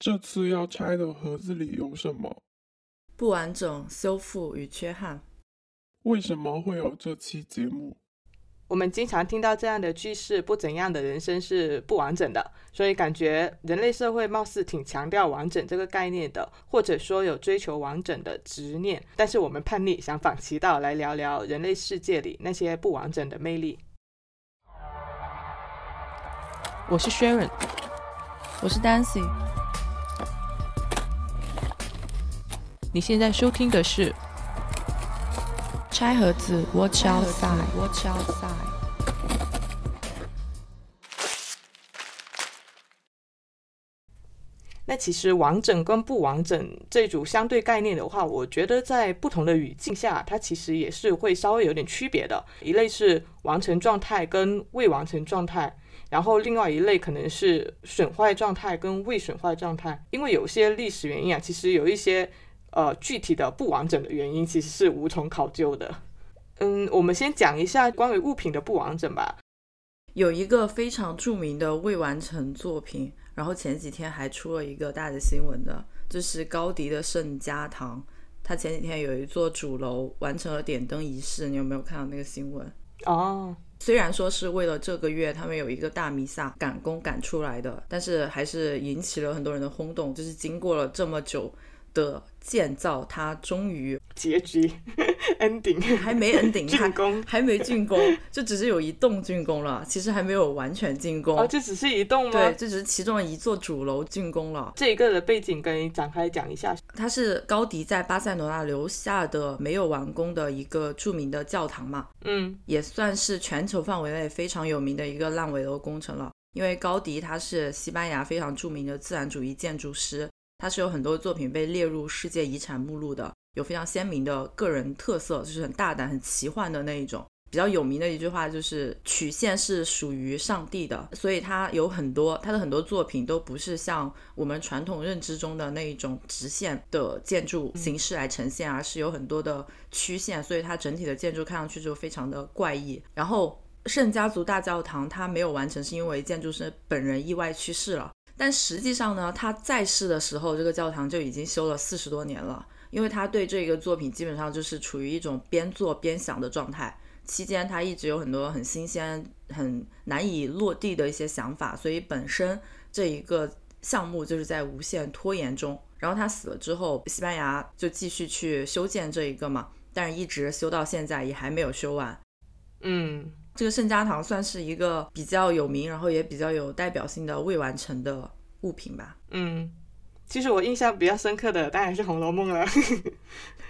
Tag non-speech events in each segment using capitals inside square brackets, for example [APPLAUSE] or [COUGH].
这次要拆的盒子里有什么？不完整、修复与缺憾。为什么会有这期节目？我们经常听到这样的句式：不怎样的人生是不完整的，所以感觉人类社会貌似挺强调完整这个概念的，或者说有追求完整的执念。但是我们叛逆，想反其道来聊聊人类世界里那些不完整的魅力。我是 Sharon，我是 Dancy。你现在收听的是。拆盒子，Watch outside，Watch outside。那其实完整跟不完整这组相对概念的话，我觉得在不同的语境下，它其实也是会稍微有点区别的。一类是完成状态跟未完成状态，然后另外一类可能是损坏状态跟未损坏状态。因为有些历史原因啊，其实有一些。呃，具体的不完整的原因其实是无从考究的。嗯，我们先讲一下关于物品的不完整吧。有一个非常著名的未完成作品，然后前几天还出了一个大的新闻的，就是高迪的圣家堂。他前几天有一座主楼完成了点灯仪式，你有没有看到那个新闻？哦，虽然说是为了这个月他们有一个大弥撒赶工赶出来的，但是还是引起了很多人的轰动。就是经过了这么久。的建造，它终于结局 [LAUGHS] ending 还没 ending [LAUGHS] 竣工还没竣工，[LAUGHS] 就只是有一栋竣工了，其实还没有完全竣工。哦，这只是一栋吗？对，这只是其中的一座主楼竣工了。这一个的背景，跟你展开讲一下。它是高迪在巴塞罗那留下的没有完工的一个著名的教堂嘛？嗯，也算是全球范围内非常有名的一个烂尾楼工程了。因为高迪他是西班牙非常著名的自然主义建筑师。它是有很多作品被列入世界遗产目录的，有非常鲜明的个人特色，就是很大胆、很奇幻的那一种。比较有名的一句话就是“曲线是属于上帝的”，所以它有很多，它的很多作品都不是像我们传统认知中的那一种直线的建筑形式来呈现，而是有很多的曲线，所以它整体的建筑看上去就非常的怪异。然后圣家族大教堂它没有完成，是因为建筑师本人意外去世了。但实际上呢，他在世的时候，这个教堂就已经修了四十多年了。因为他对这个作品基本上就是处于一种边做边想的状态，期间他一直有很多很新鲜、很难以落地的一些想法，所以本身这一个项目就是在无限拖延中。然后他死了之后，西班牙就继续去修建这一个嘛，但是一直修到现在也还没有修完。嗯。这个圣家堂算是一个比较有名，然后也比较有代表性的未完成的物品吧。嗯，其实我印象比较深刻的当然是《红楼梦》了。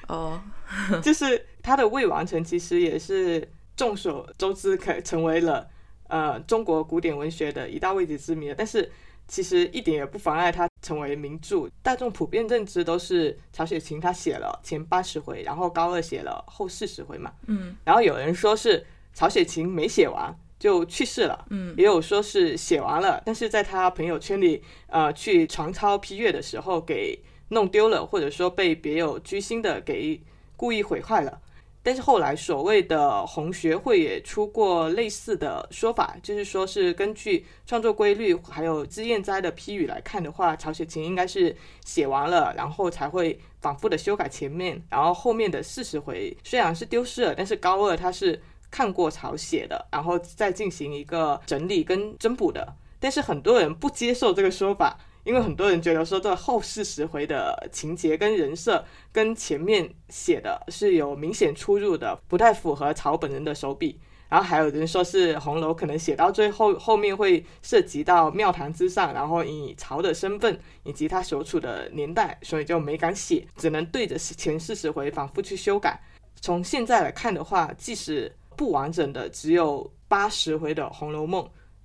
哦，[LAUGHS] 就是它的未完成，其实也是众所周知，可成为了呃中国古典文学的一大未解之谜。但是其实一点也不妨碍它成为名著。大众普遍认知都是曹雪芹他写了前八十回，然后高鹗写了后四十回嘛。嗯，然后有人说是。曹雪芹没写完就去世了，嗯，也有说是写完了，但是在他朋友圈里，呃，去传抄批阅的时候给弄丢了，或者说被别有居心的给故意毁坏了。但是后来所谓的红学会也出过类似的说法，就是说是根据创作规律还有脂砚斋的批语来看的话，曹雪芹应该是写完了，然后才会反复的修改前面，然后后面的四十回虽然是丢失了，但是高二他是。看过曹写的，然后再进行一个整理跟增补的，但是很多人不接受这个说法，因为很多人觉得说这后四十回的情节跟人设跟前面写的是有明显出入的，不太符合曹本人的手笔。然后还有人说是红楼可能写到最后后面会涉及到庙堂之上，然后以曹的身份以及他所处的年代，所以就没敢写，只能对着前四十回反复去修改。从现在来看的话，即使不完整的只有八十回的《红楼梦》，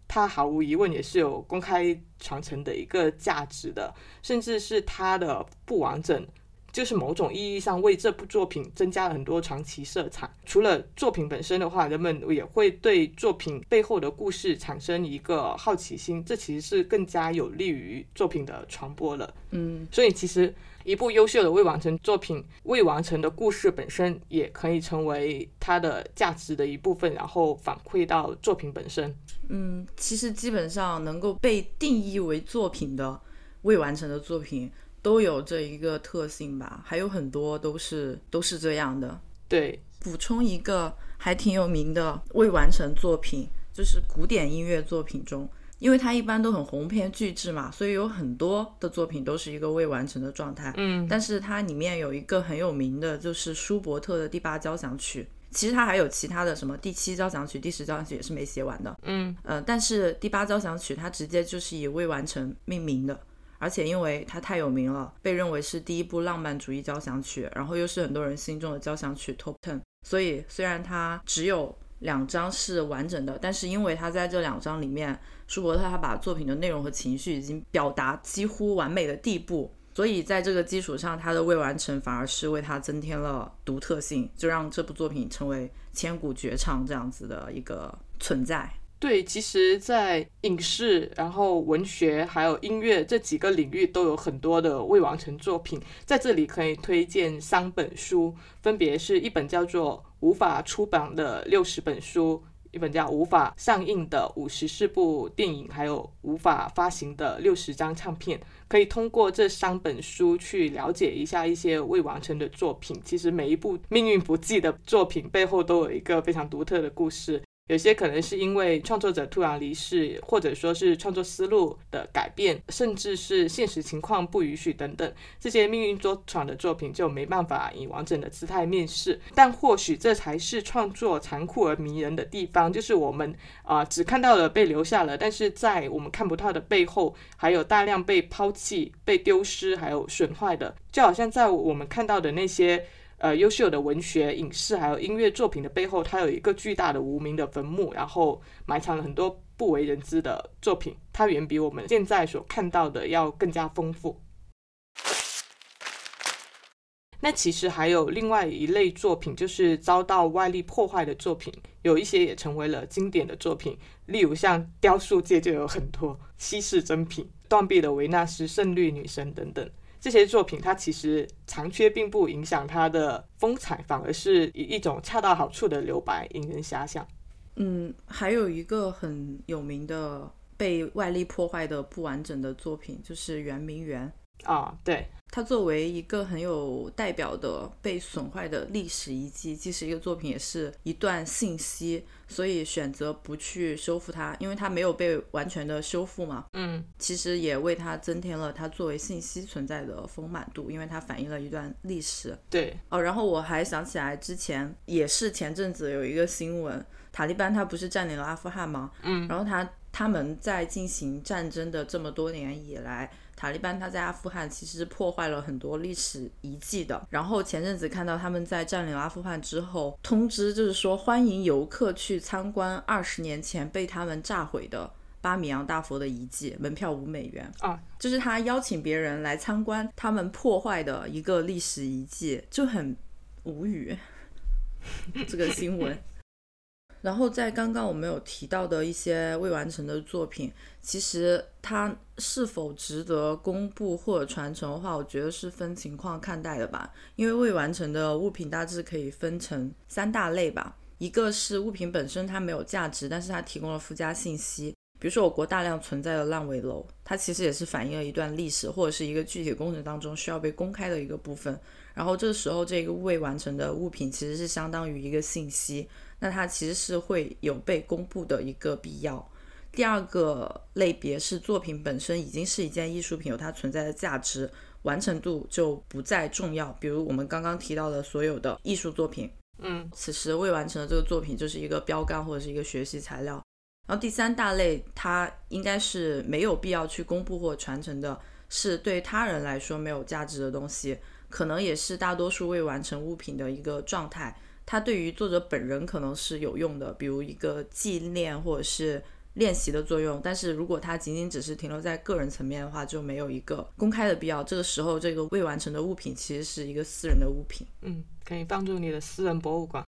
它毫无疑问也是有公开传承的一个价值的，甚至是它的不完整，就是某种意义上为这部作品增加了很多传奇色彩。除了作品本身的话，人们也会对作品背后的故事产生一个好奇心，这其实是更加有利于作品的传播了。嗯，所以其实。一部优秀的未完成作品，未完成的故事本身也可以成为它的价值的一部分，然后反馈到作品本身。嗯，其实基本上能够被定义为作品的未完成的作品都有这一个特性吧，还有很多都是都是这样的。对，补充一个还挺有名的未完成作品，就是古典音乐作品中，因为它一般都很鸿篇巨制嘛，所以有很多的作品都是一个未完成的状态。嗯，但是它里面有一个很有名的，就是舒伯特的第八交响曲。其实它还有其他的什么第七交响曲、第十交响曲也是没写完的。嗯，呃，但是第八交响曲它直接就是以未完成命名的，而且因为它太有名了，被认为是第一部浪漫主义交响曲，然后又是很多人心中的交响曲 top ten，所以虽然它只有两张是完整的，但是因为它在这两张里面，舒伯特他把作品的内容和情绪已经表达几乎完美的地步。所以在这个基础上，他的未完成反而是为他增添了独特性，就让这部作品成为千古绝唱这样子的一个存在。对，其实，在影视、然后文学还有音乐这几个领域都有很多的未完成作品。在这里可以推荐三本书，分别是一本叫做《无法出版的六十本书》。一本叫《无法上映的五十四部电影》，还有无法发行的六十张唱片，可以通过这三本书去了解一下一些未完成的作品。其实每一部命运不济的作品背后都有一个非常独特的故事。有些可能是因为创作者突然离世，或者说是创作思路的改变，甚至是现实情况不允许等等，这些命运多舛的作品就没办法以完整的姿态面世。但或许这才是创作残酷而迷人的地方，就是我们啊只看到了被留下了，但是在我们看不到的背后，还有大量被抛弃、被丢失还有损坏的，就好像在我们看到的那些。呃，优秀的文学、影视还有音乐作品的背后，它有一个巨大的无名的坟墓，然后埋藏了很多不为人知的作品。它远比我们现在所看到的要更加丰富。那其实还有另外一类作品，就是遭到外力破坏的作品，有一些也成为了经典的作品。例如像雕塑界就有很多稀世珍品，断臂的维纳斯、圣绿女神等等。这些作品，它其实残缺并不影响它的风采，反而是以一种恰到好处的留白引人遐想。嗯，还有一个很有名的被外力破坏的不完整的作品，就是圆明园。啊，对，它作为一个很有代表的被损坏的历史遗迹，既是一个作品，也是一段信息，所以选择不去修复它，因为它没有被完全的修复嘛。嗯，其实也为它增添了它作为信息存在的丰满度，因为它反映了一段历史。对，哦，然后我还想起来之前也是前阵子有一个新闻，塔利班他不是占领了阿富汗吗？嗯，然后他他们在进行战争的这么多年以来。塔利班他在阿富汗其实破坏了很多历史遗迹的。然后前阵子看到他们在占领阿富汗之后，通知就是说欢迎游客去参观二十年前被他们炸毁的巴米扬大佛的遗迹，门票五美元啊。就是他邀请别人来参观他们破坏的一个历史遗迹，就很无语。这个新闻。然后在刚刚我们有提到的一些未完成的作品，其实它是否值得公布或者传承的话，我觉得是分情况看待的吧。因为未完成的物品大致可以分成三大类吧，一个是物品本身它没有价值，但是它提供了附加信息，比如说我国大量存在的烂尾楼，它其实也是反映了一段历史或者是一个具体工程当中需要被公开的一个部分。然后这个时候这个未完成的物品其实是相当于一个信息。那它其实是会有被公布的一个必要。第二个类别是作品本身已经是一件艺术品，有它存在的价值，完成度就不再重要。比如我们刚刚提到的所有的艺术作品，嗯，此时未完成的这个作品就是一个标杆或者是一个学习材料。然后第三大类，它应该是没有必要去公布或传承的，是对他人来说没有价值的东西，可能也是大多数未完成物品的一个状态。它对于作者本人可能是有用的，比如一个纪念或者是练习的作用。但是如果它仅仅只是停留在个人层面的话，就没有一个公开的必要。这个时候，这个未完成的物品其实是一个私人的物品，嗯，可以放入你的私人博物馆。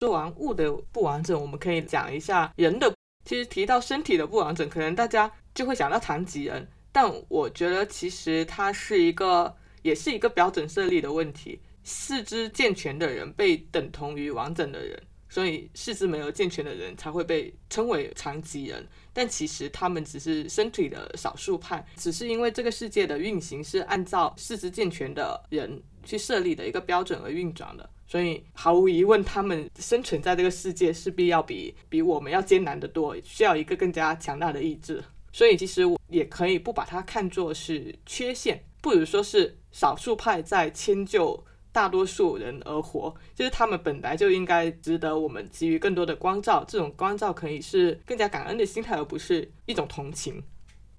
说完物的不完整，我们可以讲一下人的。其实提到身体的不完整，可能大家就会想到残疾人，但我觉得其实它是一个，也是一个标准设立的问题。四肢健全的人被等同于完整的人，所以四肢没有健全的人才会被称为残疾人。但其实他们只是身体的少数派，只是因为这个世界的运行是按照四肢健全的人去设立的一个标准而运转的，所以毫无疑问，他们生存在这个世界势必要比比我们要艰难得多，需要一个更加强大的意志。所以其实我也可以不把它看作是缺陷，不如说是少数派在迁就。大多数人而活，就是他们本来就应该值得我们给予更多的关照。这种关照可以是更加感恩的心态，而不是一种同情。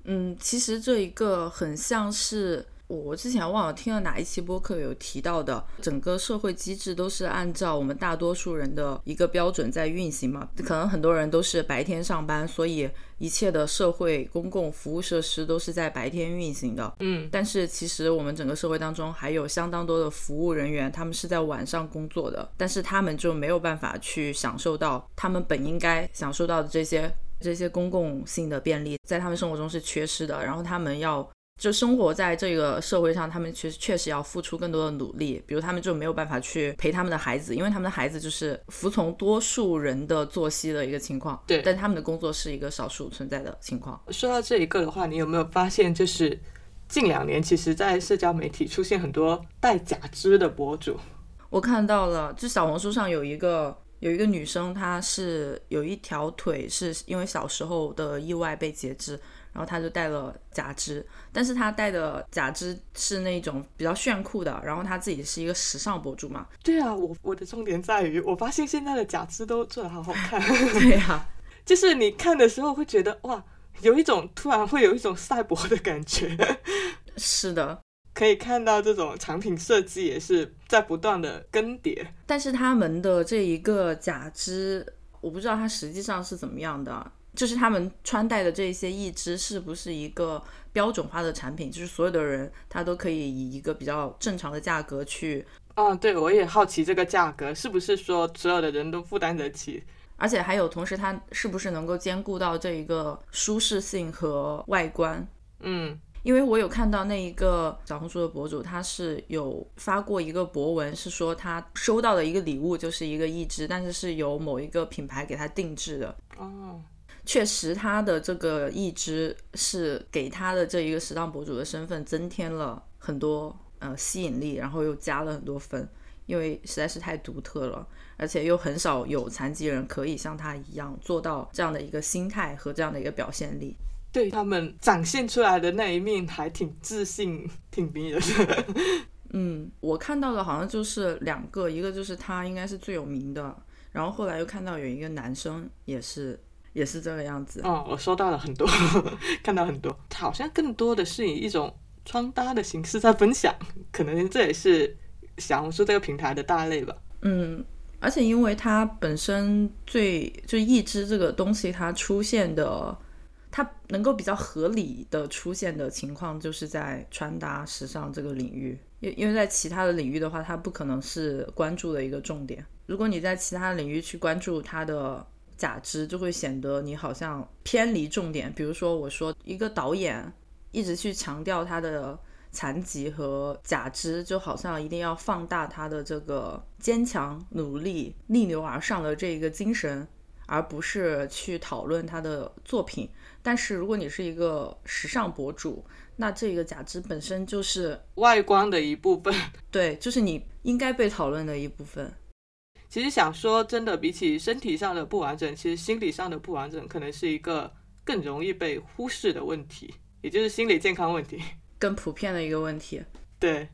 嗯，其实这一个很像是。我之前忘了听了哪一期播客有提到的，整个社会机制都是按照我们大多数人的一个标准在运行嘛。可能很多人都是白天上班，所以一切的社会公共服务设施都是在白天运行的。嗯，但是其实我们整个社会当中还有相当多的服务人员，他们是在晚上工作的，但是他们就没有办法去享受到他们本应该享受到的这些这些公共性的便利，在他们生活中是缺失的。然后他们要。就生活在这个社会上，他们其实确实要付出更多的努力。比如他们就没有办法去陪他们的孩子，因为他们的孩子就是服从多数人的作息的一个情况。对，但他们的工作是一个少数存在的情况。说到这一个的话，你有没有发现，就是近两年，其实，在社交媒体出现很多戴假肢的博主。我看到了，就小红书上有一个有一个女生，她是有一条腿是因为小时候的意外被截肢。然后他就戴了假肢，但是他戴的假肢是那种比较炫酷的。然后他自己是一个时尚博主嘛。对啊，我我的重点在于，我发现现在的假肢都做的好好看。[LAUGHS] 对呀，[LAUGHS] 就是你看的时候会觉得哇，有一种突然会有一种赛博的感觉。[LAUGHS] 是的，可以看到这种产品设计也是在不断的更迭。但是他们的这一个假肢，我不知道它实际上是怎么样的。就是他们穿戴的这些义肢是不是一个标准化的产品？就是所有的人他都可以以一个比较正常的价格去。嗯，对，我也好奇这个价格是不是说所有的人都负担得起？而且还有，同时它是不是能够兼顾到这一个舒适性和外观？嗯，因为我有看到那一个小红书的博主，他是有发过一个博文，是说他收到的一个礼物就是一个义肢，但是是由某一个品牌给他定制的。哦。确实，他的这个一支是给他的这一个时尚博主的身份增添了很多呃吸引力，然后又加了很多分，因为实在是太独特了，而且又很少有残疾人可以像他一样做到这样的一个心态和这样的一个表现力。对他们展现出来的那一面还挺自信、挺迷人的。嗯，我看到的好像就是两个，一个就是他应该是最有名的，然后后来又看到有一个男生也是。也是这个样子。哦，我收到了很多，[LAUGHS] 看到很多，好像更多的是以一种穿搭的形式在分享，可能这也是小红书这个平台的大类吧。嗯，而且因为它本身最就一只这个东西，它出现的，它能够比较合理的出现的情况，就是在穿搭时尚这个领域。因因为在其他的领域的话，它不可能是关注的一个重点。如果你在其他领域去关注它的。假肢就会显得你好像偏离重点。比如说，我说一个导演一直去强调他的残疾和假肢，就好像一定要放大他的这个坚强、努力、逆流而上的这一个精神，而不是去讨论他的作品。但是如果你是一个时尚博主，那这个假肢本身就是外观的一部分，[LAUGHS] 对，就是你应该被讨论的一部分。其实想说，真的，比起身体上的不完整，其实心理上的不完整可能是一个更容易被忽视的问题，也就是心理健康问题，[LAUGHS] 更普遍的一个问题。对，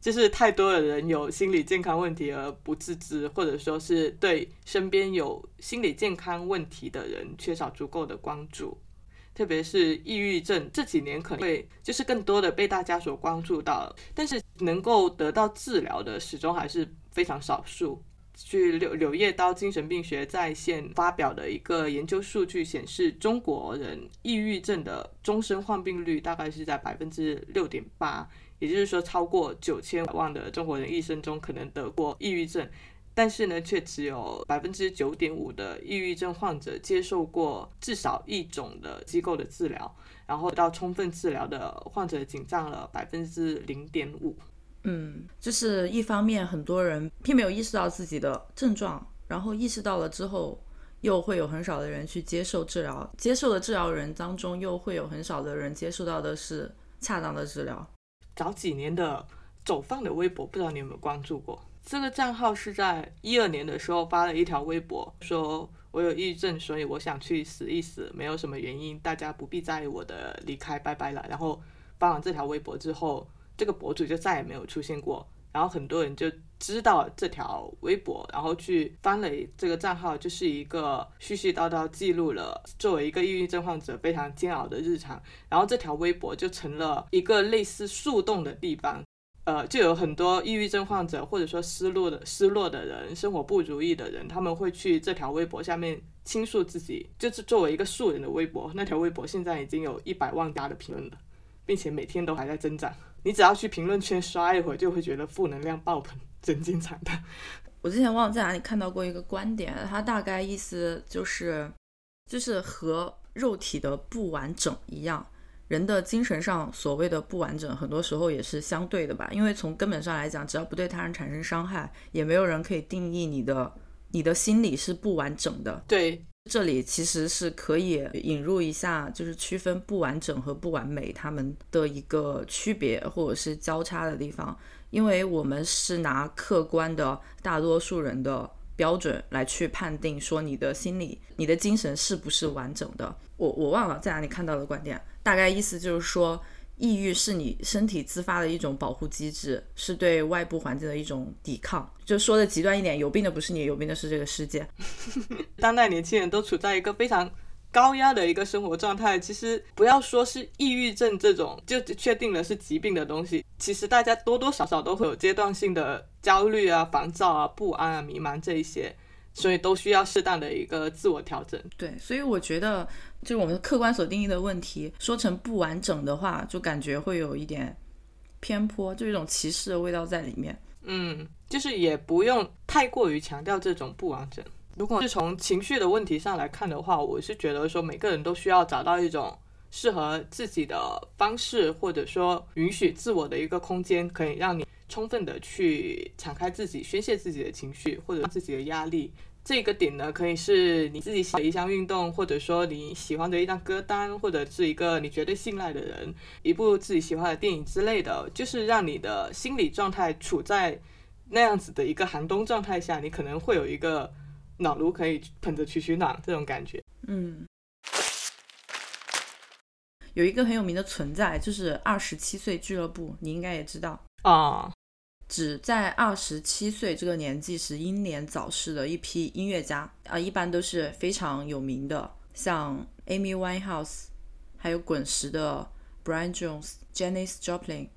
就是太多的人有心理健康问题而不自知，或者说是对身边有心理健康问题的人缺少足够的关注，特别是抑郁症这几年可能会就是更多的被大家所关注到，但是能够得到治疗的始终还是非常少数。据柳柳叶刀精神病学在线发表的一个研究数据显示，中国人抑郁症的终身患病率大概是在百分之六点八，也就是说，超过九千万的中国人一生中可能得过抑郁症，但是呢，却只有百分之九点五的抑郁症患者接受过至少一种的机构的治疗，然后到充分治疗的患者仅占了百分之零点五。嗯，就是一方面，很多人并没有意识到自己的症状，然后意识到了之后，又会有很少的人去接受治疗，接受的治疗人当中，又会有很少的人接受到的是恰当的治疗。早几年的走放的微博，不知道你有没有关注过？这个账号是在一二年的时候发了一条微博，说我有抑郁症，所以我想去死一死，没有什么原因，大家不必在意我的离开，拜拜了。然后发完这条微博之后，这个博主就再也没有出现过。然后很多人就知道这条微博，然后去翻了这个账号，就是一个絮絮叨叨记录了作为一个抑郁症患者非常煎熬的日常。然后这条微博就成了一个类似树洞的地方。呃，就有很多抑郁症患者，或者说失落的、失落的人，生活不如意的人，他们会去这条微博下面倾诉自己，就是作为一个素人的微博。那条微博现在已经有一百万加的评论了，并且每天都还在增长。你只要去评论圈刷一会儿，就会觉得负能量爆棚，真精彩的。我之前忘了在哪里看到过一个观点，它大概意思就是，就是和肉体的不完整一样。人的精神上所谓的不完整，很多时候也是相对的吧。因为从根本上来讲，只要不对他人产生伤害，也没有人可以定义你的你的心理是不完整的。对，这里其实是可以引入一下，就是区分不完整和不完美他们的一个区别或者是交叉的地方。因为我们是拿客观的大多数人的标准来去判定说你的心理、你的精神是不是完整的。我我忘了在哪里看到的观点。大概意思就是说，抑郁是你身体自发的一种保护机制，是对外部环境的一种抵抗。就说的极端一点，有病的不是你，有病的是这个世界。[LAUGHS] 当代年轻人都处在一个非常高压的一个生活状态。其实不要说是抑郁症这种就确定了是疾病的东西，其实大家多多少少都会有阶段性的焦虑啊、烦躁啊、不安啊、迷茫这一些。所以都需要适当的一个自我调整。对，所以我觉得，就是我们客观所定义的问题，说成不完整的话，就感觉会有一点偏颇，就一种歧视的味道在里面。嗯，就是也不用太过于强调这种不完整。如果是从情绪的问题上来看的话，我是觉得说每个人都需要找到一种适合自己的方式，或者说允许自我的一个空间，可以让你。充分的去敞开自己，宣泄自己的情绪或者自己的压力，这个点呢，可以是你自己喜欢的一项运动，或者说你喜欢的一张歌单，或者是一个你绝对信赖的人，一部自己喜欢的电影之类的，就是让你的心理状态处在那样子的一个寒冬状态下，你可能会有一个暖炉可以捧着取取暖这种感觉。嗯，有一个很有名的存在，就是二十七岁俱乐部，你应该也知道啊。只在二十七岁这个年纪时英年早逝的一批音乐家啊，一般都是非常有名的，像 Amy Winehouse，还有滚石的 Brian Jones、Janis Joplin，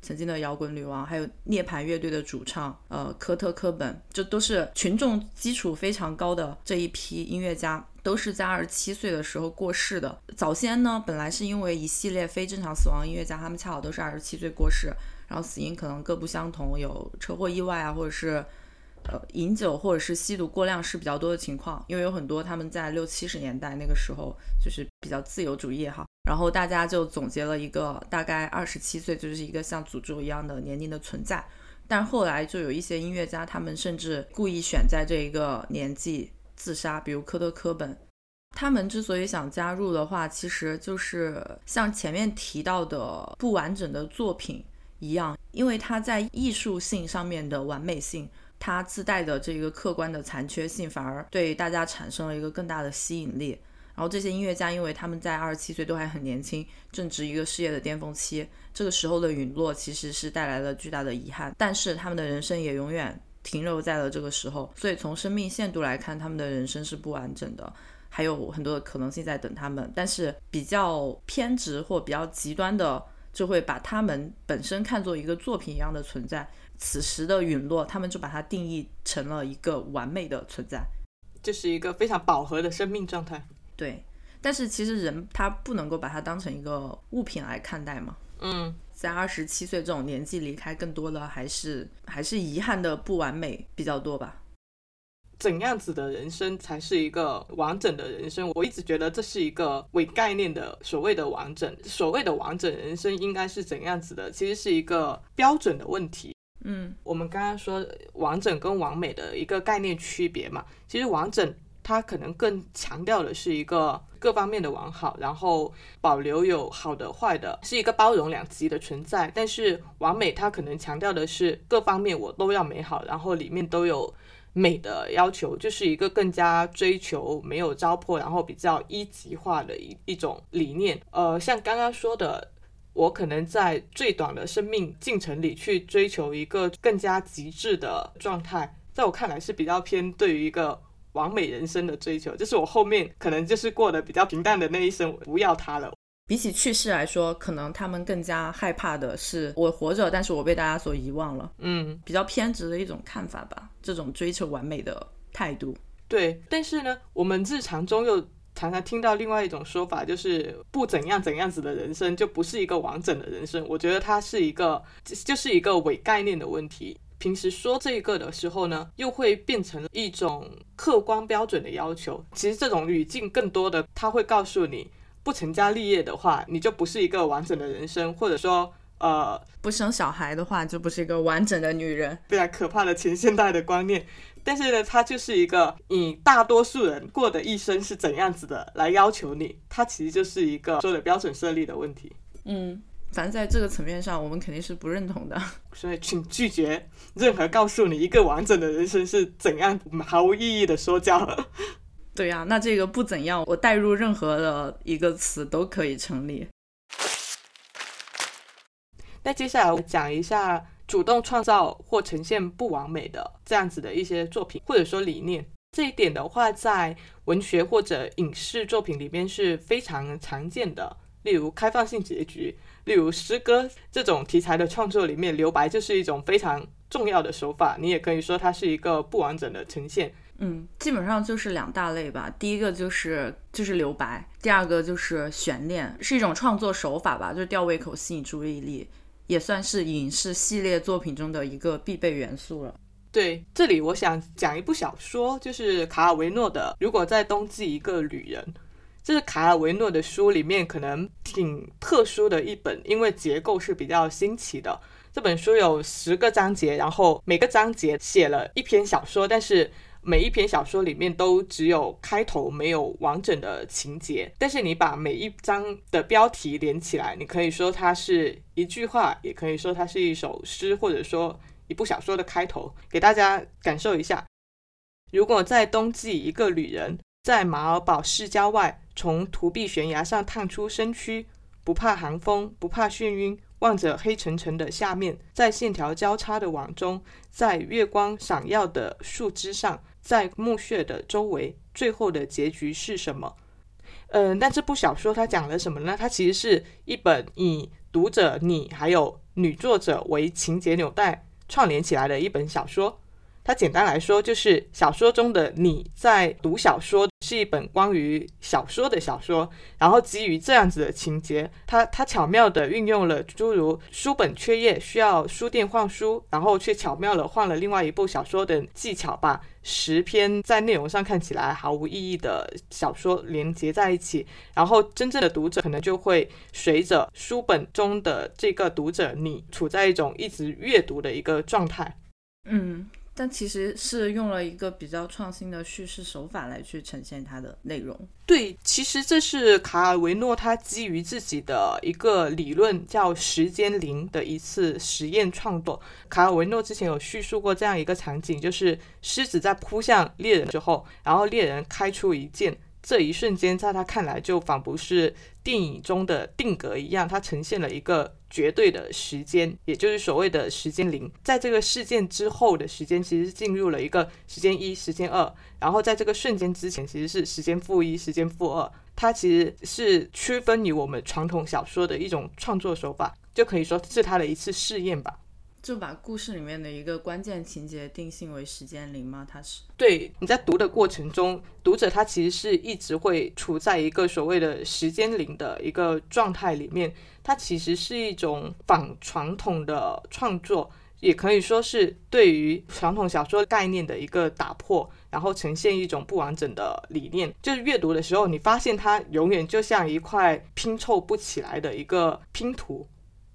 曾经的摇滚女王，还有涅槃乐队的主唱呃科特·科本，这都是群众基础非常高的这一批音乐家，都是在二十七岁的时候过世的。早先呢，本来是因为一系列非正常死亡音乐家，他们恰好都是二十七岁过世。然后死因可能各不相同，有车祸意外啊，或者是呃饮酒或者是吸毒过量是比较多的情况。因为有很多他们在六七十年代那个时候就是比较自由主义哈，然后大家就总结了一个大概二十七岁就是一个像诅咒一样的年龄的存在。但后来就有一些音乐家，他们甚至故意选在这一个年纪自杀，比如科特·科本。他们之所以想加入的话，其实就是像前面提到的不完整的作品。一样，因为它在艺术性上面的完美性，它自带的这个客观的残缺性，反而对大家产生了一个更大的吸引力。然后这些音乐家，因为他们在二十七岁都还很年轻，正值一个事业的巅峰期，这个时候的陨落其实是带来了巨大的遗憾。但是他们的人生也永远停留在了这个时候，所以从生命限度来看，他们的人生是不完整的，还有很多的可能性在等他们。但是比较偏执或比较极端的。就会把他们本身看作一个作品一样的存在，此时的陨落，他们就把它定义成了一个完美的存在，这是一个非常饱和的生命状态。对，但是其实人他不能够把它当成一个物品来看待嘛。嗯，在二十七岁这种年纪离开，更多的还是还是遗憾的不完美比较多吧。怎样子的人生才是一个完整的人生？我一直觉得这是一个伪概念的所谓的完整。所谓的完整人生应该是怎样子的？其实是一个标准的问题。嗯我们刚刚说完整跟完美的一个概念区别嘛，其实完整它可能更强调的是一个各方面的完好，然后保留有好的坏的，是一个包容两极的存在。但是完美它可能强调的是各方面我都要美好，然后里面都有美的要求，就是一个更加追求没有糟粕，然后比较一级化的一一种理念。呃，像刚刚说的。我可能在最短的生命进程里去追求一个更加极致的状态，在我看来是比较偏对于一个完美人生的追求，就是我后面可能就是过得比较平淡的那一生，我不要它了。比起去世来说，可能他们更加害怕的是我活着，但是我被大家所遗忘了，嗯，比较偏执的一种看法吧。这种追求完美的态度，对。但是呢，我们日常中又常常听到另外一种说法，就是不怎样怎样子的人生就不是一个完整的人生。我觉得它是一个，就是一个伪概念的问题。平时说这个的时候呢，又会变成一种客观标准的要求。其实这种语境更多的，它会告诉你，不成家立业的话，你就不是一个完整的人生，或者说，呃，不生小孩的话，就不是一个完整的女人。对啊可怕的前现代的观念。但是呢，它就是一个以大多数人过的一生是怎样子的来要求你，它其实就是一个说的标准设立的问题。嗯，反正在这个层面上，我们肯定是不认同的。[LAUGHS] 所以，请拒绝任何告诉你一个完整的人生是怎样毫无意义的说教。[LAUGHS] 对呀、那这个不怎样，我带入任何的一个词都可以成立。那接下来我讲一下主动创造或呈现不完美的这样子的一些作品，或者说理念。这一点的话，在文学或者影视作品里面是非常常见的。例如开放性结局，例如诗歌这种题材的创作里面，留白就是一种非常重要的手法。你也可以说它是一个不完整的呈现。嗯，基本上就是两大类吧。第一个就是就是留白，第二个就是悬念，是一种创作手法吧，就是吊胃口、吸引注意力，也算是影视系列作品中的一个必备元素了。对，这里我想讲一部小说，就是卡尔维诺的《如果在冬季一个旅人》。这是卡尔维诺的书里面可能挺特殊的一本，因为结构是比较新奇的。这本书有十个章节，然后每个章节写了一篇小说，但是每一篇小说里面都只有开头，没有完整的情节。但是你把每一章的标题连起来，你可以说它是一句话，也可以说它是一首诗，或者说一部小说的开头，给大家感受一下。如果在冬季，一个旅人在马尔堡市郊外，从土壁悬崖上探出身躯，不怕寒风，不怕眩晕，望着黑沉沉的下面，在线条交叉的网中，在月光闪耀的树枝上，在墓穴的周围，最后的结局是什么？嗯，但这部小说它讲了什么呢？它其实是一本以读者你还有女作者为情节纽带串联起来的一本小说。它简单来说，就是小说中的你在读小说，是一本关于小说的小说。然后基于这样子的情节，它它巧妙地运用了诸如书本缺页需要书店换书，然后却巧妙地换了另外一部小说的技巧，把十篇在内容上看起来毫无意义的小说连接在一起。然后真正的读者可能就会随着书本中的这个读者你，处在一种一直阅读的一个状态。嗯，但其实是用了一个比较创新的叙事手法来去呈现它的内容。对，其实这是卡尔维诺他基于自己的一个理论叫时间零的一次实验创作。卡尔维诺之前有叙述过这样一个场景，就是狮子在扑向猎人之后，然后猎人开出一剑，这一瞬间在他看来就仿佛是电影中的定格一样，它呈现了一个绝对的时间，也就是所谓的时间零。在这个事件之后的时间，其实进入了一个时间一、时间二，然后在这个瞬间之前，其实是时间负一、时间负二。它其实是区分于我们传统小说的一种创作手法，就可以说是它的一次试验吧。就把故事里面的一个关键情节定性为时间零吗？它是对你在读的过程中，读者他其实是一直会处在一个所谓的时间零的一个状态里面，它其实是一种仿传统的创作，也可以说是对于传统小说概念的一个打破，然后呈现一种不完整的理念。就是阅读的时候，你发现它永远就像一块拼凑不起来的一个拼图。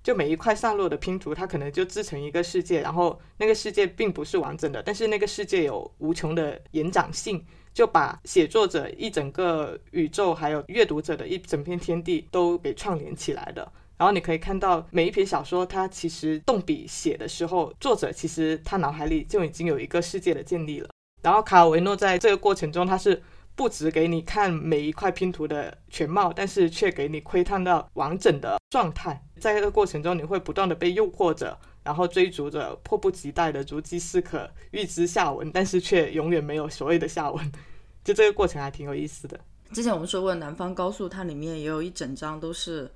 就每一块散落的拼图，它可能就制成一个世界，然后那个世界并不是完整的，但是那个世界有无穷的延展性，就把写作者一整个宇宙，还有阅读者的一整片天地都给串联起来的。然后你可以看到每一篇小说，它其实动笔写的时候，作者其实他脑海里就已经有一个世界的建立了。然后卡尔维诺在这个过程中，他是。不只给你看每一块拼图的全貌，但是却给你窥探到完整的状态。在这个过程中，你会不断的被诱惑着，然后追逐着，迫不及待的如饥似渴，预知下文，但是却永远没有所谓的下文。[LAUGHS] 就这个过程还挺有意思的。之前我们说过，《南方高速》它里面也有一整章都是，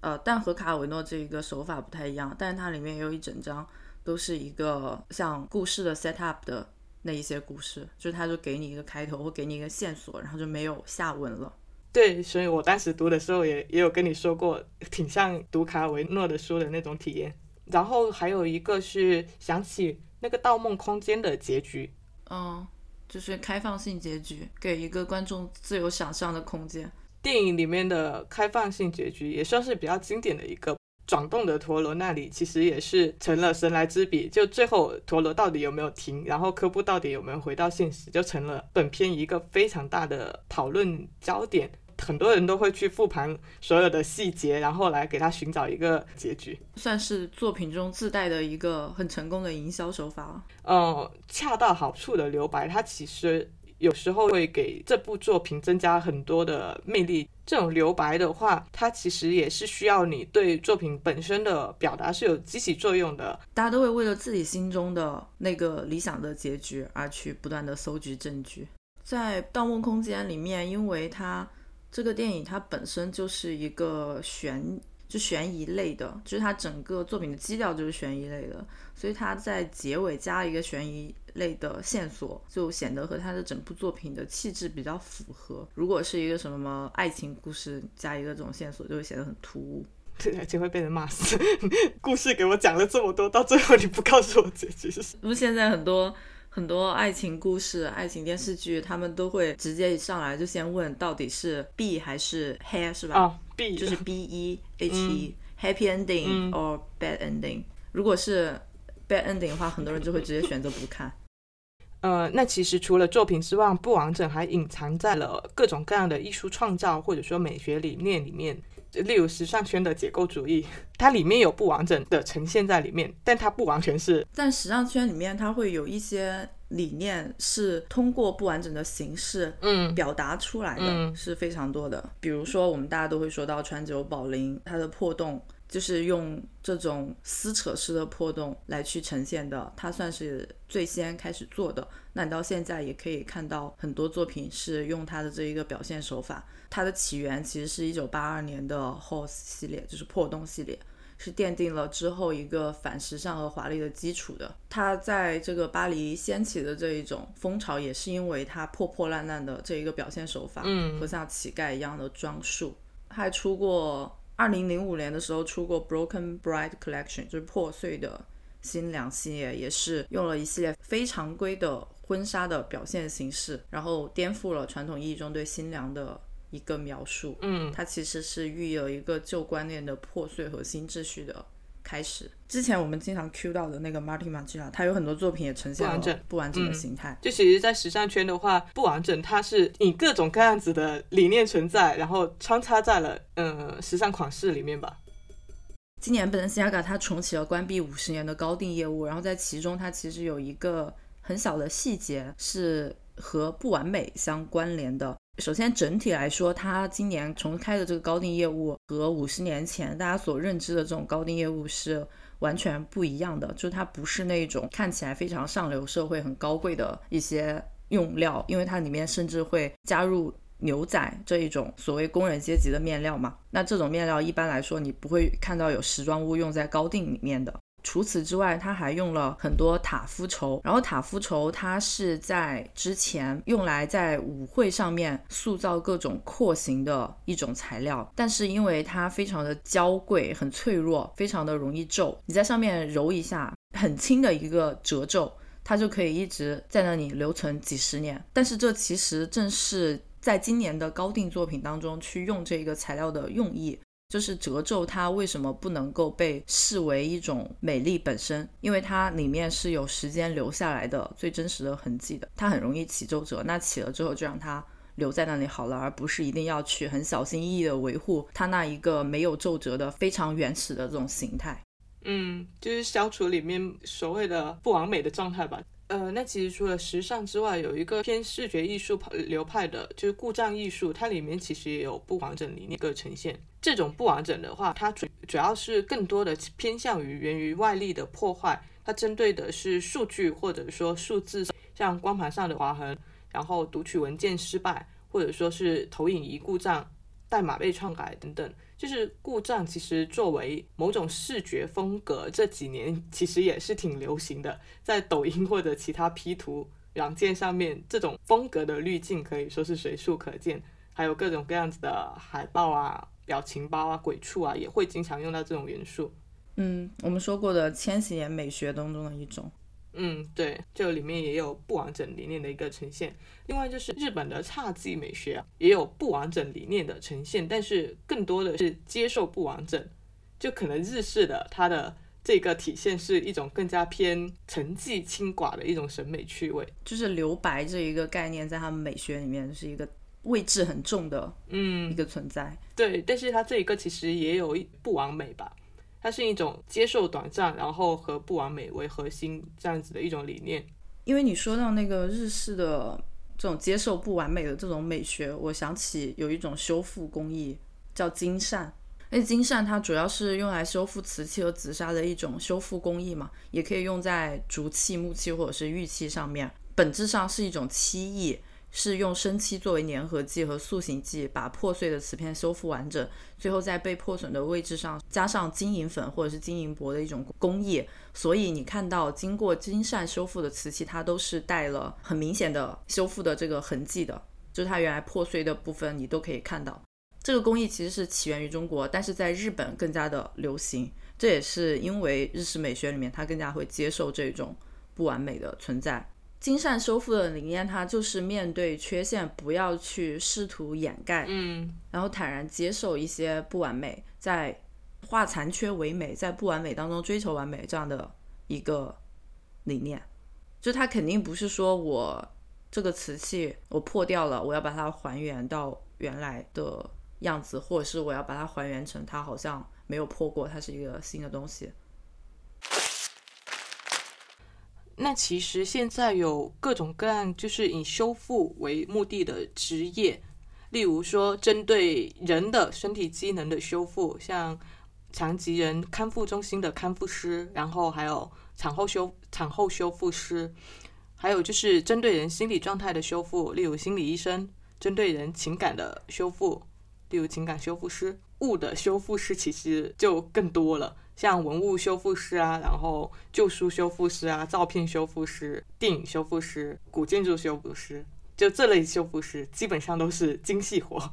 呃，但和卡尔维诺这一个手法不太一样，但是它里面也有一整章都是一个像故事的 set up 的。那一些故事，就是他就给你一个开头，或给你一个线索，然后就没有下文了。对，所以我当时读的时候也也有跟你说过，挺像读卡尔维诺的书的那种体验。然后还有一个是想起那个《盗梦空间》的结局，嗯，就是开放性结局，给一个观众自由想象的空间。电影里面的开放性结局也算是比较经典的一个。转动的陀螺那里其实也是成了神来之笔，就最后陀螺到底有没有停，然后科布到底有没有回到现实，就成了本片一个非常大的讨论焦点。很多人都会去复盘所有的细节，然后来给他寻找一个结局，算是作品中自带的一个很成功的营销手法。嗯，恰到好处的留白，它其实。有时候会给这部作品增加很多的魅力。这种留白的话，它其实也是需要你对作品本身的表达是有积极作用的。大家都会为了自己心中的那个理想的结局而去不断的搜集证据。在《盗梦空间》里面，因为它这个电影它本身就是一个悬。就悬疑类的，就是它整个作品的基调就是悬疑类的，所以它在结尾加一个悬疑类的线索，就显得和它的整部作品的气质比较符合。如果是一个什么爱情故事加一个这种线索，就会显得很突兀，[LAUGHS] 对，就会被人骂死。[LAUGHS] 故事给我讲了这么多，到最后你不告诉我结局是什么？不是现在很多。很多爱情故事、爱情电视剧，他们都会直接一上来就先问到底是 B 还是 H，是吧？啊，B 就是 B E H E，Happy Ending or Bad Ending。如果是 Bad Ending 的话，很多人就会直接选择不看。呃，那其实除了作品之外，不完整还隐藏在了各种各样的艺术创造或者说美学理念里面。例如时尚圈的解构主义，它里面有不完整的呈现在里面，但它不完全是。在时尚圈里面，它会有一些理念是通过不完整的形式，嗯，表达出来的，是非常多的。比如说，我们大家都会说到川久保玲，它的破洞就是用这种撕扯式的破洞来去呈现的，它算是最先开始做的。那你到现在也可以看到很多作品是用它的这一个表现手法。它的起源其实是一九八二年的 Horse 系列，就是破洞系列，是奠定了之后一个反时尚和华丽的基础的。它在这个巴黎掀起的这一种风潮，也是因为它破破烂烂的这一个表现手法，嗯，和像乞丐一样的装束。还出过二零零五年的时候出过 Broken Bride Collection，就是破碎的新娘系列，也是用了一系列非常规的婚纱的表现形式，然后颠覆了传统意义中对新娘的。一个描述，嗯，它其实是寓有一个旧观念的破碎和新秩序的开始。之前我们经常 Q 到的那个 Martin m a g i a 他有很多作品也呈现了不完整的形态。就其实，在时尚圈的话，不完整它是以各种各样子的理念存在，然后穿插在了嗯时尚款式里面吧。今年 Balenciaga 它重启了关闭五十年的高定业务，然后在其中它其实有一个很小的细节是和不完美相关联的。首先，整体来说，它今年重开的这个高定业务和五十年前大家所认知的这种高定业务是完全不一样的。就它不是那种看起来非常上流社会、很高贵的一些用料，因为它里面甚至会加入牛仔这一种所谓工人阶级的面料嘛。那这种面料一般来说，你不会看到有时装屋用在高定里面的。除此之外，他还用了很多塔夫绸，然后塔夫绸它是在之前用来在舞会上面塑造各种廓形的一种材料，但是因为它非常的娇贵、很脆弱，非常的容易皱，你在上面揉一下，很轻的一个褶皱，它就可以一直在那里留存几十年。但是这其实正是在今年的高定作品当中去用这个材料的用意。就是褶皱它为什么不能够被视为一种美丽本身？因为它里面是有时间留下来的最真实的痕迹的，它很容易起皱褶。那起了之后就让它留在那里好了，而不是一定要去很小心翼翼的维护它那一个没有皱褶的非常原始的这种形态。嗯，就是消除里面所谓的不完美的状态吧。呃，那其实除了时尚之外，有一个偏视觉艺术流派的，就是故障艺术，它里面其实也有不完整理念个呈现。这种不完整的话，它主主要是更多的偏向于源于外力的破坏，它针对的是数据或者说数字，像光盘上的划痕，然后读取文件失败，或者说是投影仪故障、代码被篡改等等。就是故障，其实作为某种视觉风格，这几年其实也是挺流行的。在抖音或者其他 P 图软件上面，这种风格的滤镜可以说是随处可见。还有各种各样子的海报啊、表情包啊、鬼畜啊，也会经常用到这种元素。嗯，我们说过的千禧年美学当中的一种。嗯，对，这里面也有不完整理念的一个呈现。另外就是日本的侘寂美学也有不完整理念的呈现，但是更多的是接受不完整。就可能日式的它的这个体现是一种更加偏沉寂轻寡的一种审美趣味。就是留白这一个概念，在他们美学里面是一个位置很重的嗯一个存在。对，但是它这一个其实也有一不完美吧。它是一种接受短暂，然后和不完美为核心这样子的一种理念。因为你说到那个日式的这种接受不完美的这种美学，我想起有一种修复工艺叫金扇。那金扇它主要是用来修复瓷器和紫砂的一种修复工艺嘛，也可以用在竹器、木器或者是玉器上面，本质上是一种漆艺。是用生漆作为粘合剂和塑形剂，把破碎的瓷片修复完整，最后在被破损的位置上加上金银粉或者是金银箔的一种工艺。所以你看到经过金扇修复的瓷器，它都是带了很明显的修复的这个痕迹的，就是它原来破碎的部分你都可以看到。这个工艺其实是起源于中国，但是在日本更加的流行。这也是因为日式美学里面它更加会接受这种不完美的存在。金善修复的理念，它就是面对缺陷，不要去试图掩盖，嗯，然后坦然接受一些不完美，在化残缺为美，在不完美当中追求完美这样的一个理念。就它肯定不是说我这个瓷器我破掉了，我要把它还原到原来的样子，或者是我要把它还原成它好像没有破过，它是一个新的东西。那其实现在有各种各样，就是以修复为目的的职业，例如说针对人的身体机能的修复，像残疾人康复中心的康复师，然后还有产后修产后修复师，还有就是针对人心理状态的修复，例如心理医生；针对人情感的修复，例如情感修复师。物的修复师其实就更多了。像文物修复师啊，然后旧书修复师啊，照片修复师、电影修复师、古建筑修复师，就这类修复师基本上都是精细活。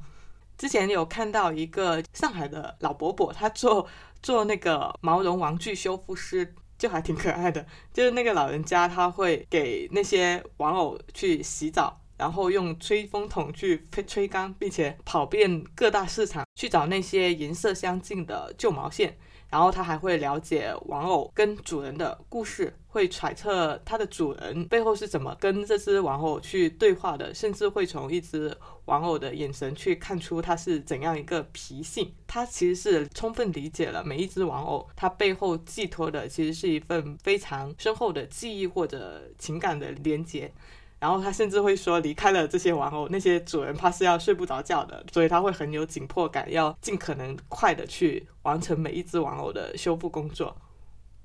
之前有看到一个上海的老伯伯，他做做那个毛绒玩具修复师，就还挺可爱的。就是那个老人家，他会给那些玩偶去洗澡，然后用吹风筒去吹吹干，并且跑遍各大市场去找那些颜色相近的旧毛线。然后他还会了解玩偶跟主人的故事，会揣测它的主人背后是怎么跟这只玩偶去对话的，甚至会从一只玩偶的眼神去看出它是怎样一个脾性。他其实是充分理解了每一只玩偶，它背后寄托的其实是一份非常深厚的记忆或者情感的连接。然后他甚至会说，离开了这些玩偶，那些主人怕是要睡不着觉的，所以他会很有紧迫感，要尽可能快的去完成每一只玩偶的修复工作。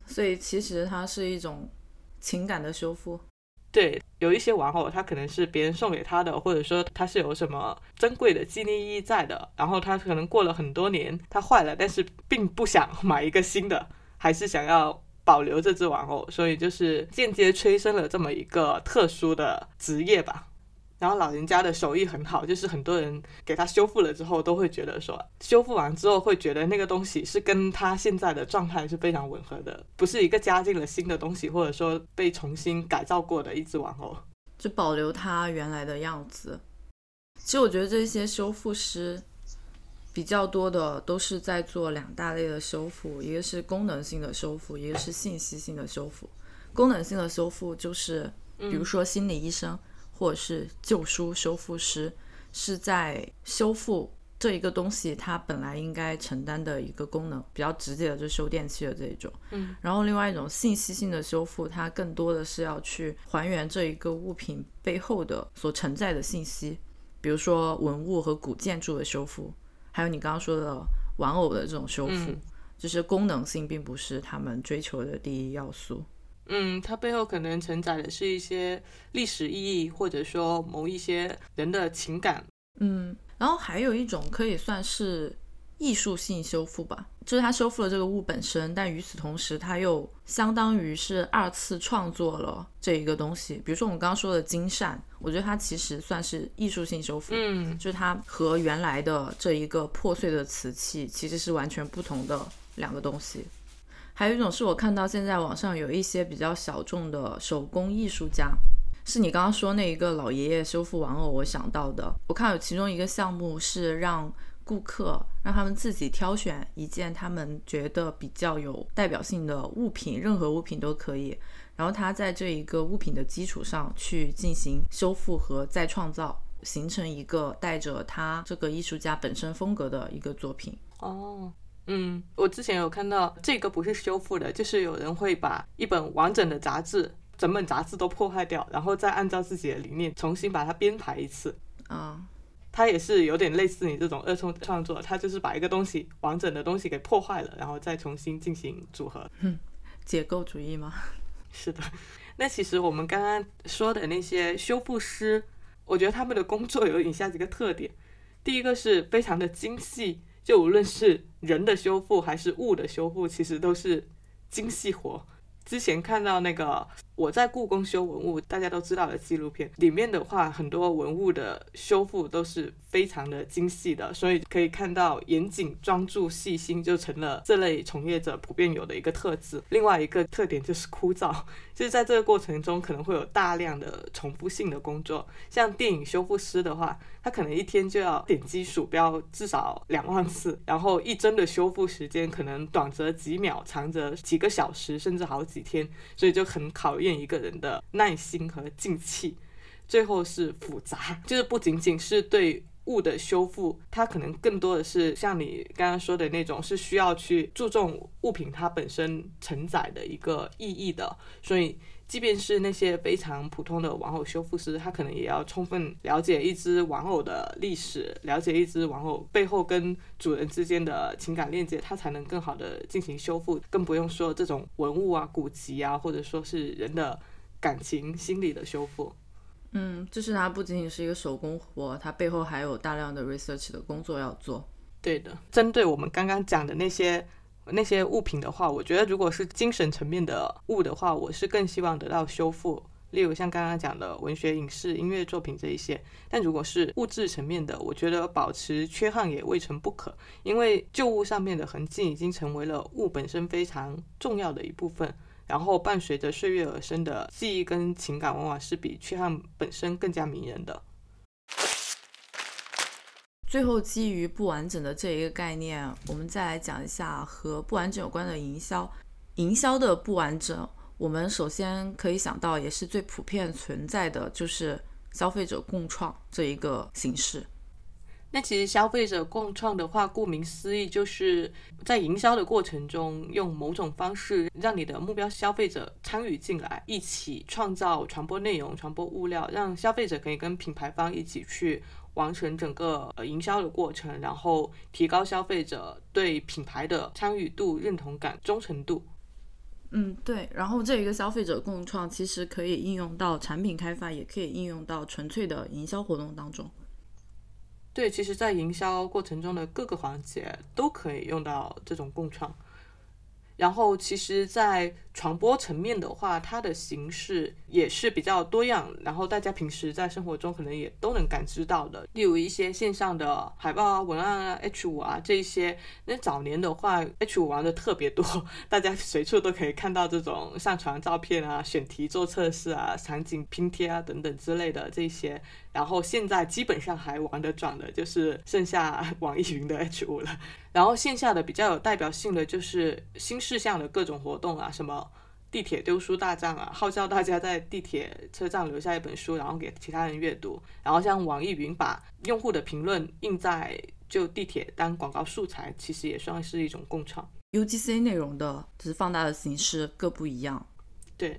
所以其实它是一种情感的修复。对，有一些玩偶，它可能是别人送给他的，或者说它是有什么珍贵的纪念意义在的。然后他可能过了很多年，它坏了，但是并不想买一个新的，还是想要。保留这只玩偶，所以就是间接催生了这么一个特殊的职业吧。然后老人家的手艺很好，就是很多人给他修复了之后，都会觉得说，修复完之后会觉得那个东西是跟他现在的状态是非常吻合的，不是一个加进了新的东西，或者说被重新改造过的一只玩偶，就保留它原来的样子。其实我觉得这些修复师，比较多的都是在做两大类的修复，一个是功能性的修复，一个是信息性的修复。功能性的修复就是，比如说心理医生或者是旧书修复师，是在修复这一个东西它本来应该承担的一个功能，比较直接的就是修电器的这一种。嗯，然后另外一种信息性的修复，它更多的是要去还原这一个物品背后的所承载的信息，比如说文物和古建筑的修复，还有你刚刚说的玩偶的这种修复，嗯就是功能性并不是他们追求的第一要素。嗯，它背后可能承载的是一些历史意义，或者说某一些人的情感。嗯，然后还有一种可以算是艺术性修复吧，就是它修复了这个物本身，但与此同时，它又相当于是二次创作了这一个东西。比如说我们刚刚说的金扇，我觉得它其实算是艺术性修复，嗯就是它和原来的这一个破碎的瓷器其实是完全不同的两个东西。还有一种是我看到现在网上有一些比较小众的手工艺术家，是你刚刚说那一个老爷爷修复玩偶，我想到的。我看有其中一个项目是让顾客让他们自己挑选一件他们觉得比较有代表性的物品，任何物品都可以。然后他在这一个物品的基础上去进行修复和再创造，形成一个带着他这个艺术家本身风格的一个作品。哦，嗯，我之前有看到这个不是修复的，就是有人会把一本完整的杂志，整本杂志都破坏掉，然后再按照自己的理念重新把它编排一次。啊、它也是有点类似你这种二创创作，它就是把一个东西完整的东西给破坏了，然后再重新进行组合。嗯解构主义吗？[LAUGHS] 是的，那其实我们刚刚说的那些修复师，我觉得他们的工作有以下几个特点：第一个是非常的精细，就无论是人的修复还是物的修复，其实都是精细活。之前看到那个我在故宫修文物，大家都知道的纪录片里面的话，很多文物的修复都是非常的精细的，所以可以看到严谨、专注、细心就成了这类从业者普遍有的一个特质。另外一个特点就是枯燥，[LAUGHS] 就是在这个过程中可能会有大量的重复性的工作。像电影修复师的话，他可能一天就要点击鼠标至少两万次，然后一帧的修复时间可能短则几秒，长则几个小时，甚至好几天，所以就很考验一个人的耐心和静气。[LAUGHS] 最后是复杂，[LAUGHS] 就是不仅仅是对物的修复，它可能更多的是像你刚刚说的那种，是需要去注重物品它本身承载的一个意义的。所以，即便是那些非常普通的玩偶修复师，他可能也要充分了解一只玩偶的历史，了解一只玩偶背后跟主人之间的情感链接，他才能更好的进行修复。更不用说这种文物啊、古籍啊，或者说是人的感情、心理的修复。嗯，就是它不仅仅是一个手工活，它背后还有大量的 research 的工作要做。对的，针对我们刚刚讲的那些那些物品的话，我觉得如果是精神层面的物的话，我是更希望得到修复。例如像刚刚讲的文学、影视、音乐作品这一些，但如果是物质层面的，我觉得保持缺憾也未尝不可，因为旧物上面的痕迹已经成为了物本身非常重要的一部分。然后伴随着岁月而生的记忆跟情感，往往是比缺憾本身更加迷人的。最后，基于不完整的这一个概念，我们再来讲一下和不完整有关的营销。营销的不完整，我们首先可以想到，也是最普遍存在的，就是消费者共创这一个形式。那其实消费者共创的话，顾名思义，就是在营销的过程中，用某种方式让你的目标消费者参与进来，一起创造、传播内容、传播物料，让消费者可以跟品牌方一起去完成整个呃营销的过程，然后提高消费者对品牌的参与度、认同感、忠诚度。嗯，对。然后这一个消费者共创其实可以应用到产品开发，也可以应用到纯粹的营销活动当中。对，其实，在营销过程中的各个环节都可以用到这种共创。然后，其实，在传播层面的话，它的形式也是比较多样，然后大家平时在生活中可能也都能感知到的。例如一些线上的海报啊、文案啊、H 五啊这一些。那早年的话，H 五玩的特别多，大家随处都可以看到这种上传照片啊、选题做测试啊、场景拼贴啊等等之类的这些。然后现在基本上还玩得转的，就是剩下 [LAUGHS] 网易云的 H 五了。然后线下的比较有代表性的就是新事项的各种活动啊，什么地铁丢书大战啊，号召大家在地铁车站留下一本书，然后给其他人阅读。然后像网易云把用户的评论印在就地铁当广告素材，其实也算是一种共创。UGC 内容的只是放大的形式各不一样。对。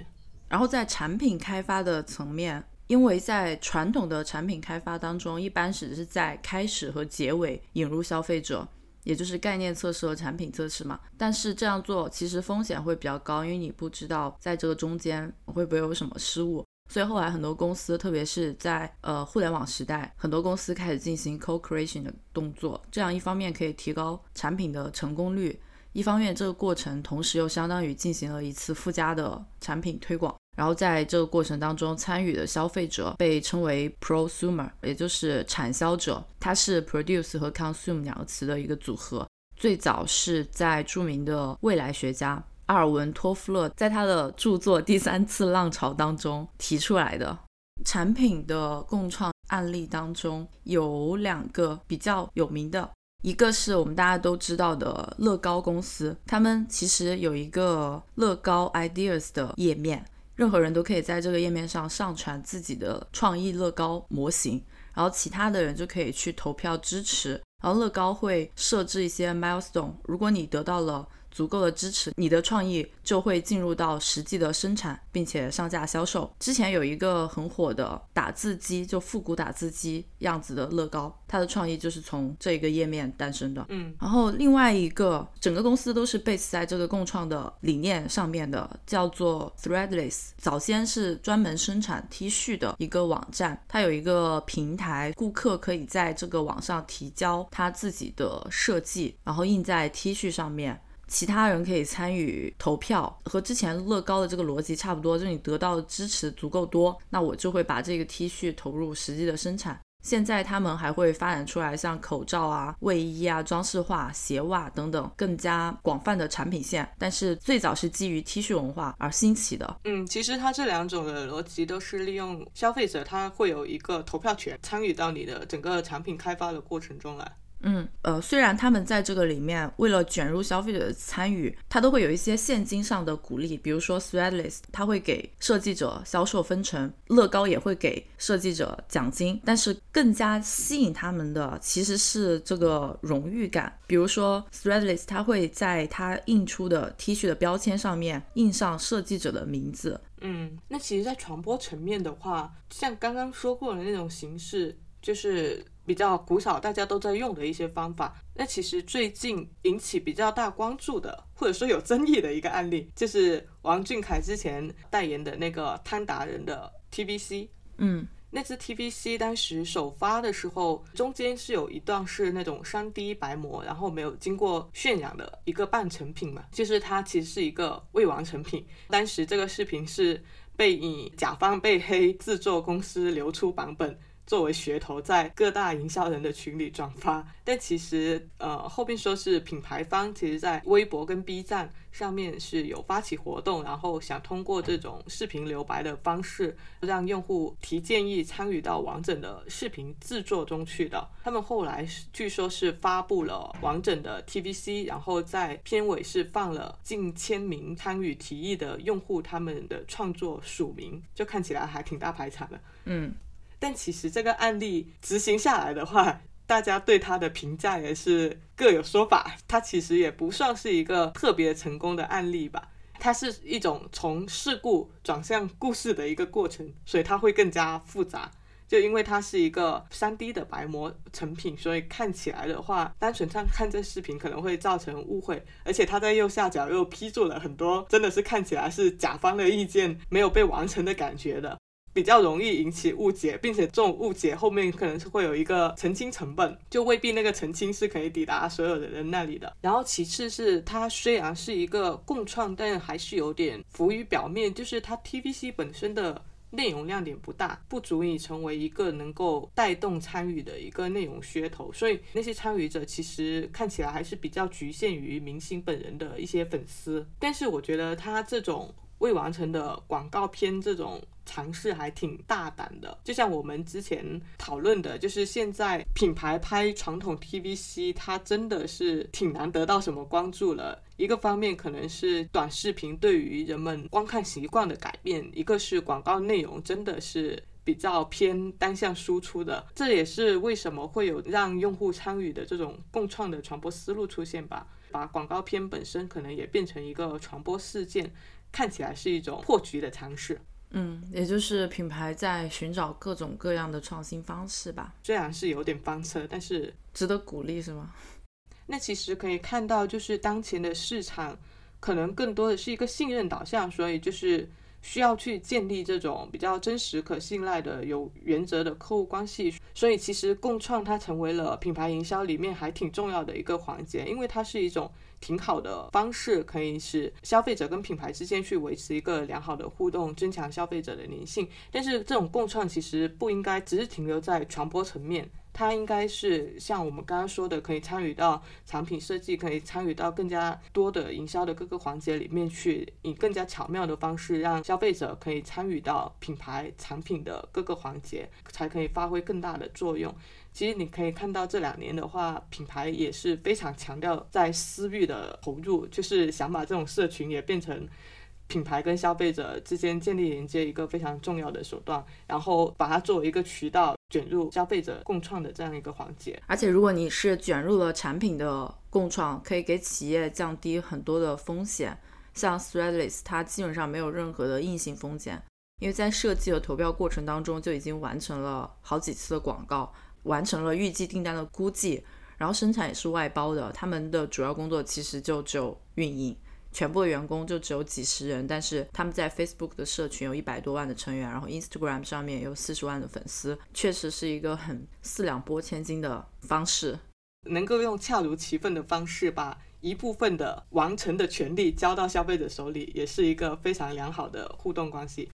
然后在产品开发的层面。因为在传统的产品开发当中，一般只是在开始和结尾引入消费者，也就是概念测试和产品测试嘛。但是这样做其实风险会比较高，因为你不知道在这个中间会不会有什么失误。所以后来很多公司，特别是在呃互联网时代，很多公司开始进行 co-creation 的动作。这样一方面可以提高产品的成功率，一方面这个过程同时又相当于进行了一次附加的产品推广。然后在这个过程当中参与的消费者被称为 prosumer，也就是产销者。它是 produce 和 consume 两个词的一个组合。最早是在著名的未来学家阿尔文托夫勒在他的著作《第三次浪潮》当中提出来的。产品的共创案例当中有两个比较有名的，一个是我们大家都知道的乐高公司，他们其实有一个乐高 ideas 的页面。任何人都可以在这个页面上上传自己的创意乐高模型，然后其他的人就可以去投票支持，然后乐高会设置一些 milestone，如果你得到了。足够的支持，你的创意就会进入到实际的生产，并且上架销售。之前有一个很火的打字机，就复古打字机样子的乐高，它的创意就是从这个页面诞生的。嗯，然后另外一个，整个公司都是 base 在这个共创的理念上面的，叫做 Threadless。早先是专门生产 T 恤的一个网站，它有一个平台，顾客可以在这个网上提交他自己的设计，然后印在 T 恤上面。其他人可以参与投票，和之前乐高的这个逻辑差不多，就是你得到的支持足够多，那我就会把这个 T 恤投入实际的生产。现在他们还会发展出来像口罩啊、卫衣啊、装饰画、鞋袜等等更加广泛的产品线，但是最早是基于 T 恤文化而兴起的。嗯，其实它这两种的逻辑都是利用消费者他会有一个投票权，参与到你的整个产品开发的过程中来。嗯，呃，虽然他们在这个里面为了卷入消费者的参与，他都会有一些现金上的鼓励，比如说 Threadless，他会给设计者销售分成，乐高也会给设计者奖金，但是更加吸引他们的其实是这个荣誉感，比如说 Threadless，他会在他印出的 T 恤的标签上面印上设计者的名字。嗯，那其实，在传播层面的话，像刚刚说过的那种形式，就是。比较古早，大家都在用的一些方法。那其实最近引起比较大关注的，或者说有争议的一个案例，就是王俊凯之前代言的那个汤达人的 TVC。嗯，那支 TVC 当时首发的时候，中间是有一段是那种三 D 白膜，然后没有经过渲染的一个半成品嘛，就是它其实是一个未完成品。当时这个视频是被以甲方被黑制作公司流出版本。作为噱头，在各大营销人的群里转发，但其实，呃，后边说是品牌方，其实在微博跟 B 站上面是有发起活动，然后想通过这种视频留白的方式，让用户提建议参与到完整的视频制作中去的。他们后来据说是发布了完整的 TVC，然后在片尾是放了近千名参与提议的用户他们的创作署名，就看起来还挺大排场的。嗯。但其实这个案例执行下来的话，大家对他的评价也是各有说法。它其实也不算是一个特别成功的案例吧，它是一种从事故转向故事的一个过程，所以它会更加复杂。就因为它是一个三 D 的白膜成品，所以看起来的话，单纯上看这视频可能会造成误会。而且它在右下角又批注了很多，真的是看起来是甲方的意见没有被完成的感觉的。比较容易引起误解，并且这种误解后面可能是会有一个澄清成本，就未必那个澄清是可以抵达所有的人那里的。然后其次是它虽然是一个共创，但还是有点浮于表面，就是它 TVC 本身的。内容亮点不大，不足以成为一个能够带动参与的一个内容噱头，所以那些参与者其实看起来还是比较局限于明星本人的一些粉丝。但是我觉得他这种未完成的广告片这种。尝试还挺大胆的，就像我们之前讨论的，就是现在品牌拍传统 TVC，它真的是挺难得到什么关注了。一个方面可能是短视频对于人们观看习惯的改变，一个是广告内容真的是比较偏单向输出的，这也是为什么会有让用户参与的这种共创的传播思路出现吧。把广告片本身可能也变成一个传播事件，看起来是一种破局的尝试。嗯，也就是品牌在寻找各种各样的创新方式吧。虽然是有点翻车，但是值得鼓励，是吗？[LAUGHS] 那其实可以看到，就是当前的市场可能更多的是一个信任导向，所以就是需要去建立这种比较真实、可信赖的、有原则的客户关系。所以其实共创它成为了品牌营销里面还挺重要的一个环节，因为它是一种。挺好的方式，可以使消费者跟品牌之间去维持一个良好的互动，增强消费者的粘性。但是这种共创其实不应该只是停留在传播层面，它应该是像我们刚刚说的，可以参与到产品设计，可以参与到更加多的营销的各个环节里面去，以更加巧妙的方式让消费者可以参与到品牌产品的各个环节，才可以发挥更大的作用。其实你可以看到这两年的话，品牌也是非常强调在私域的投入，就是想把这种社群也变成品牌跟消费者之间建立连接一个非常重要的手段，然后把它作为一个渠道卷入消费者共创的这样一个环节。而且如果你是卷入了产品的共创，可以给企业降低很多的风险。像 Threadless，它基本上没有任何的硬性风险，因为在设计和投标过程当中就已经完成了好几次的广告。完成了预计订单的估计，然后生产也是外包的。他们的主要工作其实就只有运营，全部的员工就只有几十人。但是他们在 Facebook 的社群有一百多万的成员，然后 Instagram 上面有四十万的粉丝，确实是一个很四两拨千斤的方式。能够用恰如其分的方式把一部分的完成的权利交到消费者手里，也是一个非常良好的互动关系。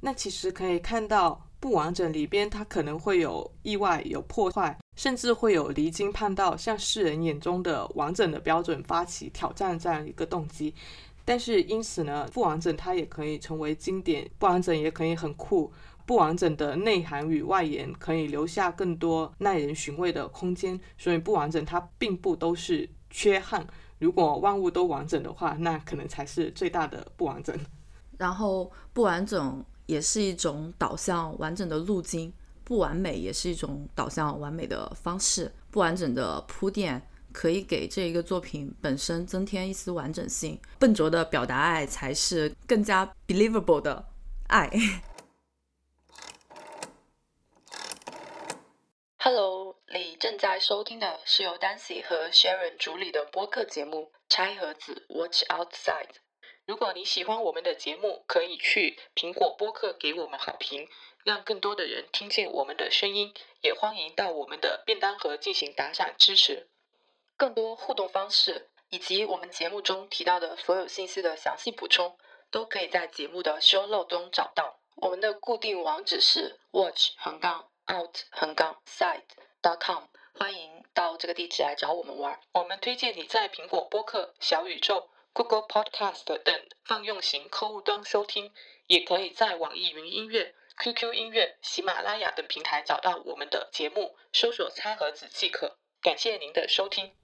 那其实可以看到。不完整里边，它可能会有意外、有破坏，甚至会有离经叛道，向世人眼中的完整的标准发起挑战这样一个动机。但是因此呢，不完整它也可以成为经典，不完整也可以很酷。不完整的内涵与外延可以留下更多耐人寻味的空间。所以不完整它并不都是缺憾。如果万物都完整的话，那可能才是最大的不完整。然后不完整。也是一种导向完整的路径，不完美也是一种导向完美的方式。不完整的铺垫可以给这一个作品本身增添一丝完整性。笨拙的表达爱才是更加 believable 的爱。Hello，你正在收听的是由 Dancy 和 Sharon 主理的播客节目《拆盒子 Watch Outside》。如果你喜欢我们的节目，可以去苹果播客给我们好评，让更多的人听见我们的声音。也欢迎到我们的便当盒进行打赏支持。更多互动方式以及我们节目中提到的所有信息的详细补充，都可以在节目的 show note 中找到。我们的固定网址是 watch 横杠 out 横杠 side dot com，欢迎到这个地址来找我们玩。我们推荐你在苹果播客、小宇宙。Google Podcast 等泛用型客户端收听，也可以在网易云音乐、QQ 音乐、喜马拉雅等平台找到我们的节目，搜索“拆盒子”即可。感谢您的收听。